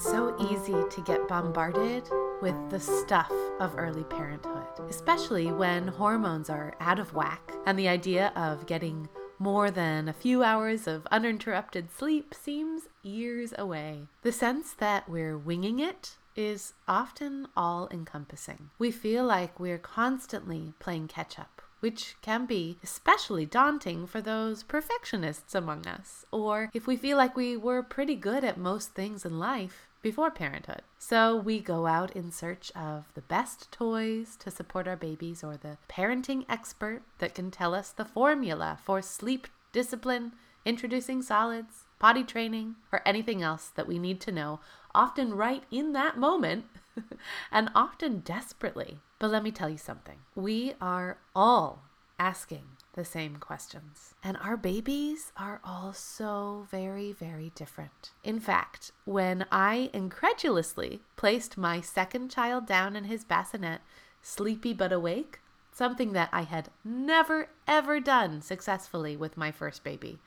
It's so easy to get bombarded with the stuff of early parenthood, especially when hormones are out of whack and the idea of getting more than a few hours of uninterrupted sleep seems years away. The sense that we're winging it is often all encompassing. We feel like we're constantly playing catch up which can be especially daunting for those perfectionists among us, or if we feel like we were pretty good at most things in life before parenthood. So we go out in search of the best toys to support our babies or the parenting expert that can tell us the formula for sleep discipline, introducing solids, potty training, or anything else that we need to know, often right in that moment and often desperately. But let me tell you something we are all asking the same questions. And our babies are all so very, very different. In fact, when I incredulously placed my second child down in his bassinet, sleepy but awake, something that I had never, ever done successfully with my first baby,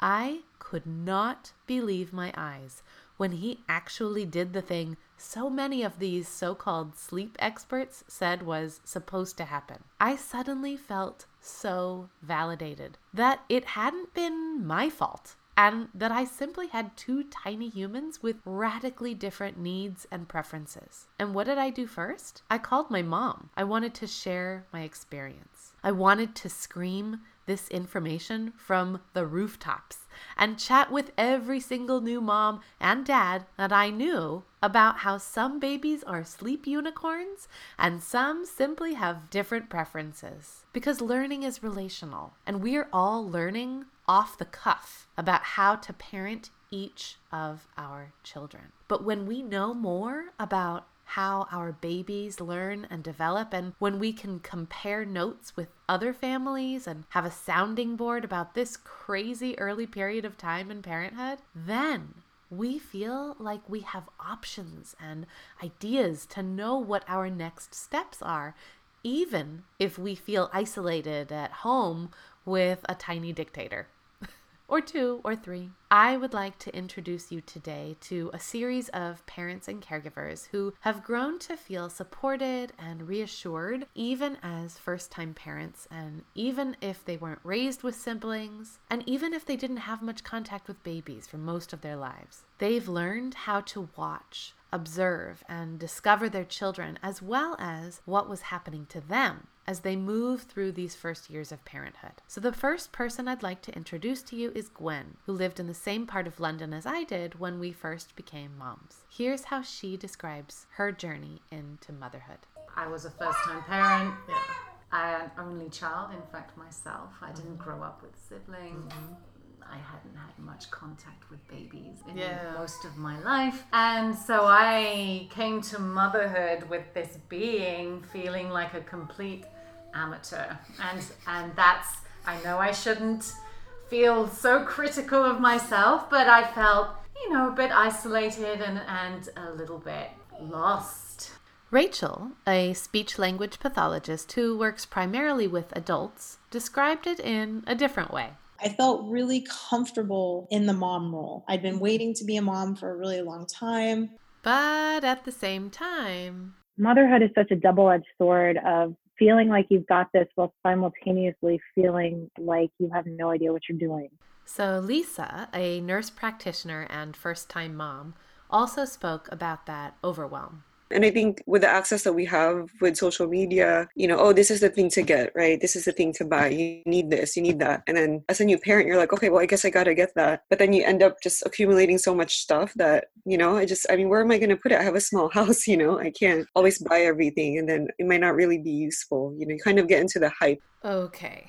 I could not believe my eyes when he actually did the thing so many of these so called sleep experts said was supposed to happen. I suddenly felt so validated that it hadn't been my fault and that I simply had two tiny humans with radically different needs and preferences. And what did I do first? I called my mom. I wanted to share my experience. I wanted to scream this information from the rooftops and chat with every single new mom and dad that I knew about how some babies are sleep unicorns and some simply have different preferences. Because learning is relational, and we're all learning off the cuff about how to parent each of our children. But when we know more about how our babies learn and develop, and when we can compare notes with other families and have a sounding board about this crazy early period of time in parenthood, then we feel like we have options and ideas to know what our next steps are, even if we feel isolated at home with a tiny dictator or two, or three. I would like to introduce you today to a series of parents and caregivers who have grown to feel supported and reassured, even as first time parents, and even if they weren't raised with siblings, and even if they didn't have much contact with babies for most of their lives. They've learned how to watch observe and discover their children, as well as what was happening to them as they move through these first years of parenthood. So, the first person I'd like to introduce to you is Gwen, who lived in the same part of London as I did when we first became moms. Here's how she describes her journey into motherhood. I was a first time parent. Yeah. I an only child, in fact, myself. I didn't grow up with siblings. Mm-hmm. I hadn't had much contact with babies in yeah. most of my life. And so I came to motherhood with this being feeling like a complete amateur. And and that's I know I shouldn't feel so critical of myself, but I felt, you know, a bit isolated and, and a little bit lost. Rachel, a speech language pathologist who works primarily with adults, described it in a different way. I felt really comfortable in the mom role. I'd been waiting to be a mom for a really long time. But at the same time, motherhood is such a double edged sword of feeling like you've got this while simultaneously feeling like you have no idea what you're doing. So, Lisa, a nurse practitioner and first time mom, also spoke about that overwhelm. And I think with the access that we have with social media, you know, oh, this is the thing to get, right? This is the thing to buy. You need this, you need that. And then as a new parent, you're like, okay, well, I guess I got to get that. But then you end up just accumulating so much stuff that, you know, I just, I mean, where am I going to put it? I have a small house, you know, I can't always buy everything. And then it might not really be useful. You know, you kind of get into the hype. Okay.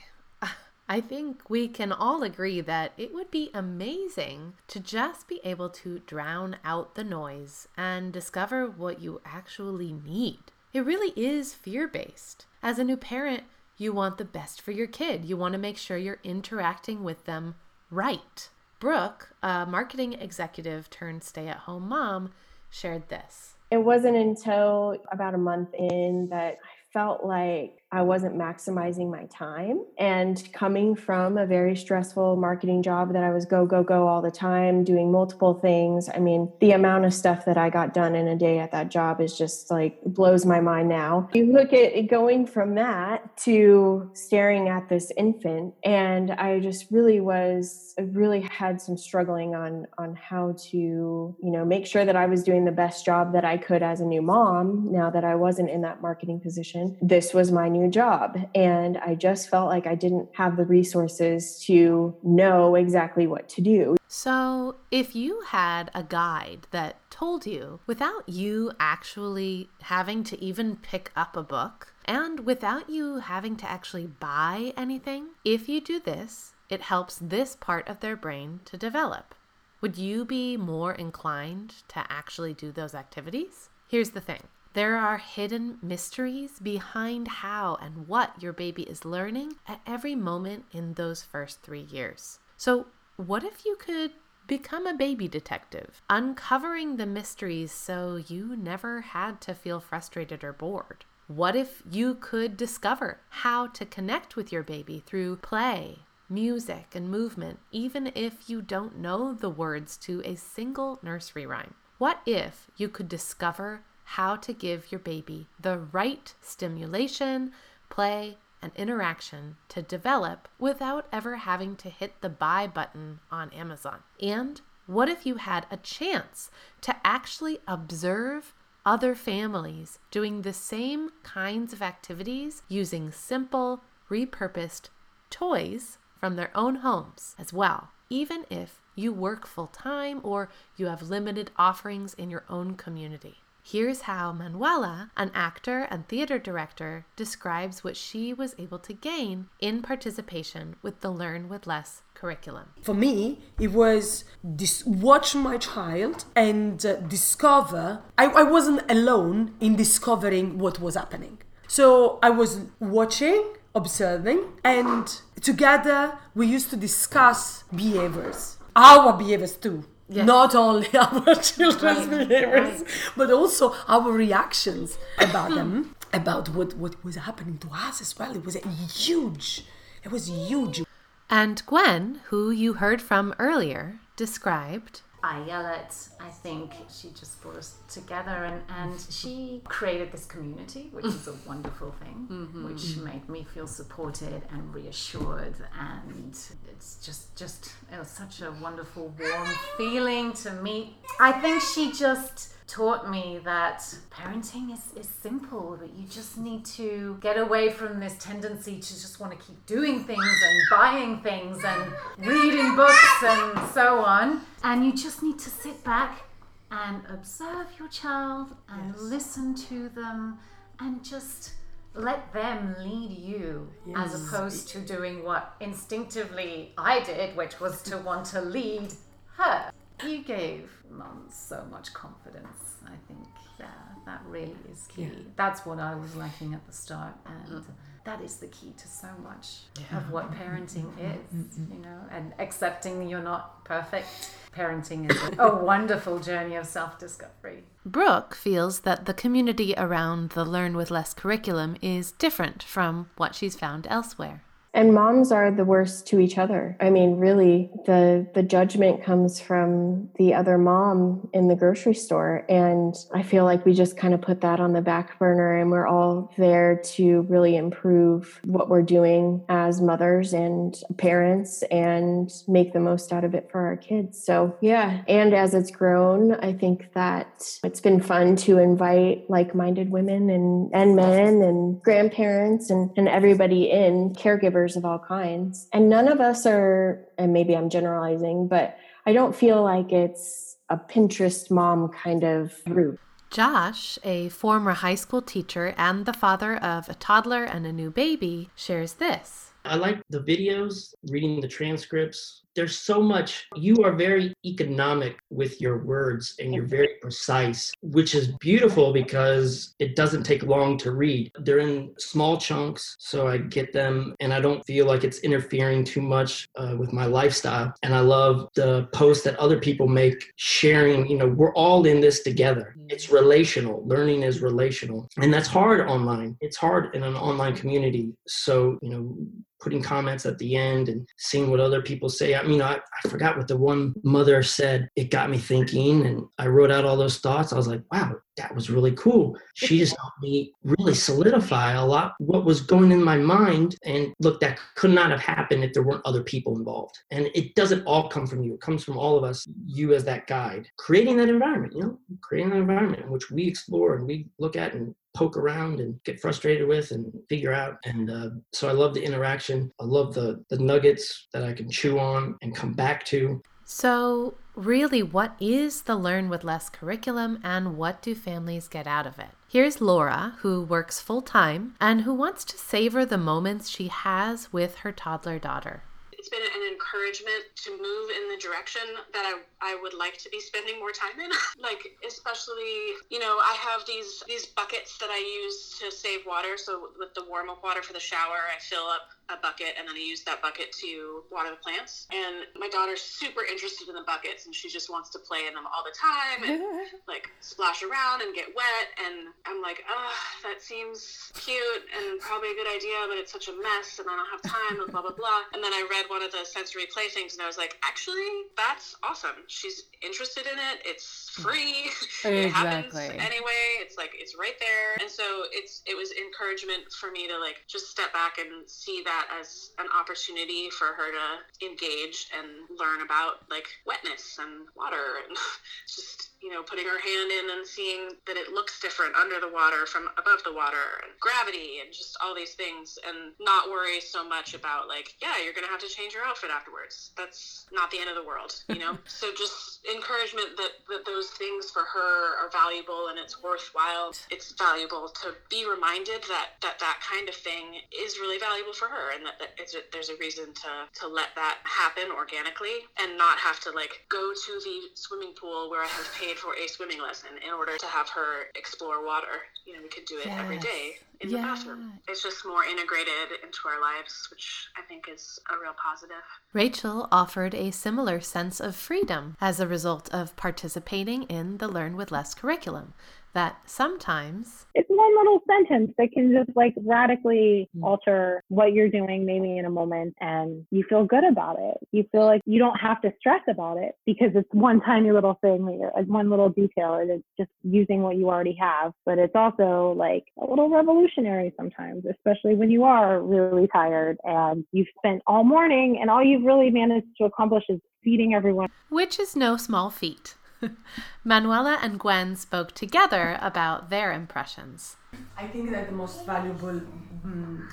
I think we can all agree that it would be amazing to just be able to drown out the noise and discover what you actually need. It really is fear based. As a new parent, you want the best for your kid. You want to make sure you're interacting with them right. Brooke, a marketing executive turned stay at home mom, shared this. It wasn't until about a month in that I felt like I wasn't maximizing my time. And coming from a very stressful marketing job that I was go, go, go all the time, doing multiple things. I mean, the amount of stuff that I got done in a day at that job is just like blows my mind now. You look at going from that to staring at this infant, and I just really was, I really had some struggling on on how to, you know, make sure that I was doing the best job that I could as a new mom. Now that I wasn't in that marketing position, this was my new job, and I just felt like I didn't have the resources to know exactly what to do. So, if you had a guide that told you without you actually having to even pick up a book and without you having to actually buy anything, if you do this, it helps this part of their brain to develop. Would you be more inclined to actually do those activities? Here's the thing there are hidden mysteries behind how and what your baby is learning at every moment in those first three years. So, what if you could become a baby detective, uncovering the mysteries so you never had to feel frustrated or bored? What if you could discover how to connect with your baby through play, music, and movement, even if you don't know the words to a single nursery rhyme? What if you could discover how to give your baby the right stimulation, play, and interaction to develop without ever having to hit the buy button on Amazon? And what if you had a chance to actually observe other families doing the same kinds of activities using simple, repurposed toys from their own homes as well, even if you work full time or you have limited offerings in your own community? Here's how Manuela, an actor and theater director, describes what she was able to gain in participation with the Learn with Less curriculum. For me, it was this watch my child and uh, discover. I, I wasn't alone in discovering what was happening. So I was watching, observing, and together we used to discuss behaviors, our behaviors too. Yes. Not only our children's right. behaviors, right. but also our reactions about them, hmm. about what, what was happening to us as well. It was a huge. It was huge. And Gwen, who you heard from earlier, described Ayelet, I think she just brought us together and, and she created this community, which is a wonderful thing, mm-hmm. which made me feel supported and reassured. And it's just, just, it was such a wonderful, warm feeling to meet. I think she just taught me that parenting is, is simple, that you just need to get away from this tendency to just want to keep doing things and buying things and reading books and so on. And you just need to sit back and observe your child and yes. listen to them and just let them lead you yes. as opposed to doing what instinctively I did, which was to want to lead her. You gave mum so much confidence. I think yeah, that really is key. Yeah. That's what I was lacking at the start, and mm. That is the key to so much yeah. of what parenting mm-hmm. is. Mm-hmm. Mm-hmm. You know, and accepting you're not perfect. Parenting is a wonderful journey of self-discovery. Brooke feels that the community around the Learn with Less curriculum is different from what she's found elsewhere. And moms are the worst to each other. I mean, really, the the judgment comes from the other mom in the grocery store. And I feel like we just kind of put that on the back burner and we're all there to really improve what we're doing as mothers and parents and make the most out of it for our kids. So yeah. And as it's grown, I think that it's been fun to invite like-minded women and, and men and grandparents and, and everybody in caregivers of all kinds. And none of us are, and maybe I'm generalizing, but I don't feel like it's a Pinterest mom kind of group. Josh, a former high school teacher and the father of a toddler and a new baby, shares this. I like the videos, reading the transcripts, there's so much you are very economic with your words and you're very precise which is beautiful because it doesn't take long to read. They're in small chunks so i get them and i don't feel like it's interfering too much uh, with my lifestyle. And i love the posts that other people make sharing you know we're all in this together. It's relational. Learning is relational. And that's hard online. It's hard in an online community. So you know putting comments at the end and seeing what other people say. I mean, I, I forgot what the one mother said. It got me thinking, and I wrote out all those thoughts. I was like, wow, that was really cool. She just helped me really solidify a lot what was going in my mind. And look, that could not have happened if there weren't other people involved. And it doesn't all come from you, it comes from all of us, you as that guide, creating that environment, you know, creating that environment in which we explore and we look at and poke around and get frustrated with and figure out. And uh, so I love the interaction. I love the the nuggets that I can chew on and come back to. So, really, what is the Learn with Less curriculum and what do families get out of it? Here's Laura, who works full time and who wants to savor the moments she has with her toddler daughter it's been an encouragement to move in the direction that I, I would like to be spending more time in. like especially, you know, I have these these buckets that I use to save water. So with the warm up water for the shower, I fill up a bucket and then I use that bucket to water the plants. And my daughter's super interested in the buckets and she just wants to play in them all the time and like splash around and get wet. And I'm like, oh, that seems cute and probably a good idea, but it's such a mess and I don't have time and blah blah blah. And then I read one of the sensory play things and I was like, actually, that's awesome. She's interested in it. It's free. Exactly. it happens anyway. It's like it's right there. And so it's it was encouragement for me to like just step back and see that as an opportunity for her to engage and learn about like wetness and water and just you know, putting her hand in and seeing that it looks different under the water from above the water and gravity and just all these things and not worry so much about like, yeah, you're going to have to change your outfit afterwards. That's not the end of the world, you know? so just encouragement that, that those things for her are valuable and it's worthwhile. It's valuable to be reminded that that, that kind of thing is really valuable for her and that, that there's a reason to, to let that happen organically and not have to like go to the swimming pool where I have paid paid for a swimming lesson in order to have her explore water. You know, we could do it yes. every day in yeah. the bathroom. It's just more integrated into our lives, which I think is a real positive. Rachel offered a similar sense of freedom as a result of participating in the Learn with Less curriculum that sometimes it's one little sentence that can just like radically mm. alter what you're doing maybe in a moment and you feel good about it. You feel like you don't have to stress about it because it's one tiny little thing like one little detail and it's just using what you already have. But it's also like a little revolutionary sometimes especially when you are really tired and you've spent all morning and all you've really managed to accomplish is feeding everyone. Which is no small feat Manuela and Gwen spoke together about their impressions. I think that the most valuable mm,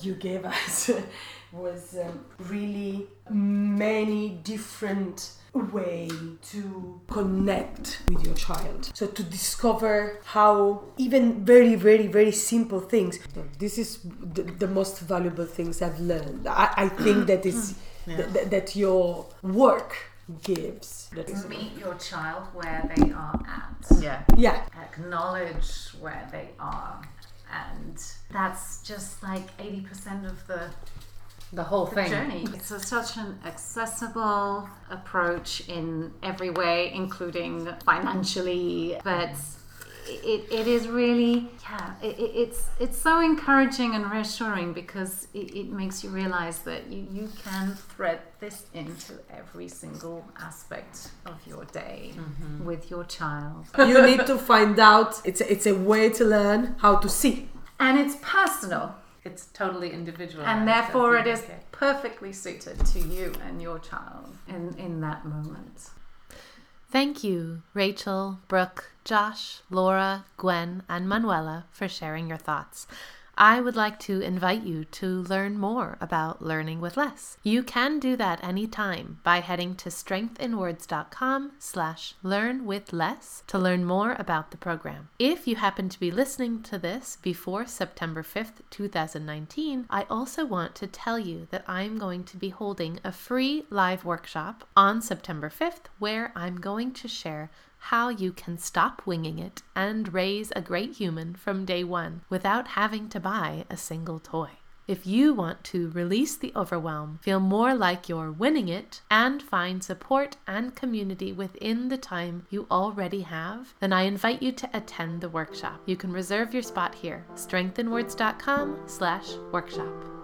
you gave us was um, really many different way to connect with your child so to discover how even very very very simple things this is the, the most valuable things i've learned i, I think that is yeah. th- that your work gives. Meet your child where they are at. Yeah. Yeah. Acknowledge where they are. And that's just like 80% of the the whole the thing. journey. It's a, such an accessible approach in every way, including financially, but it, it is really yeah. it, it's it's so encouraging and reassuring because it, it makes you realize that you, you can thread this into every single aspect of your day mm-hmm. with your child. You need to find out it's a, it's a way to learn how to see. And it's personal. It's totally individual. And therefore it is okay. perfectly suited to you and your child in in that moment Thank you, Rachel, Brooke, Josh, Laura, Gwen, and Manuela for sharing your thoughts. I would like to invite you to learn more about learning with less. You can do that anytime by heading to strengthinwords.com slash learn with less to learn more about the program. If you happen to be listening to this before September 5th, 2019, I also want to tell you that I'm going to be holding a free live workshop on September 5th where I'm going to share how you can stop winging it and raise a great human from day one without having to buy a single toy. If you want to release the overwhelm, feel more like you're winning it, and find support and community within the time you already have, then I invite you to attend the workshop. You can reserve your spot here, strengthinwords.com slash workshop.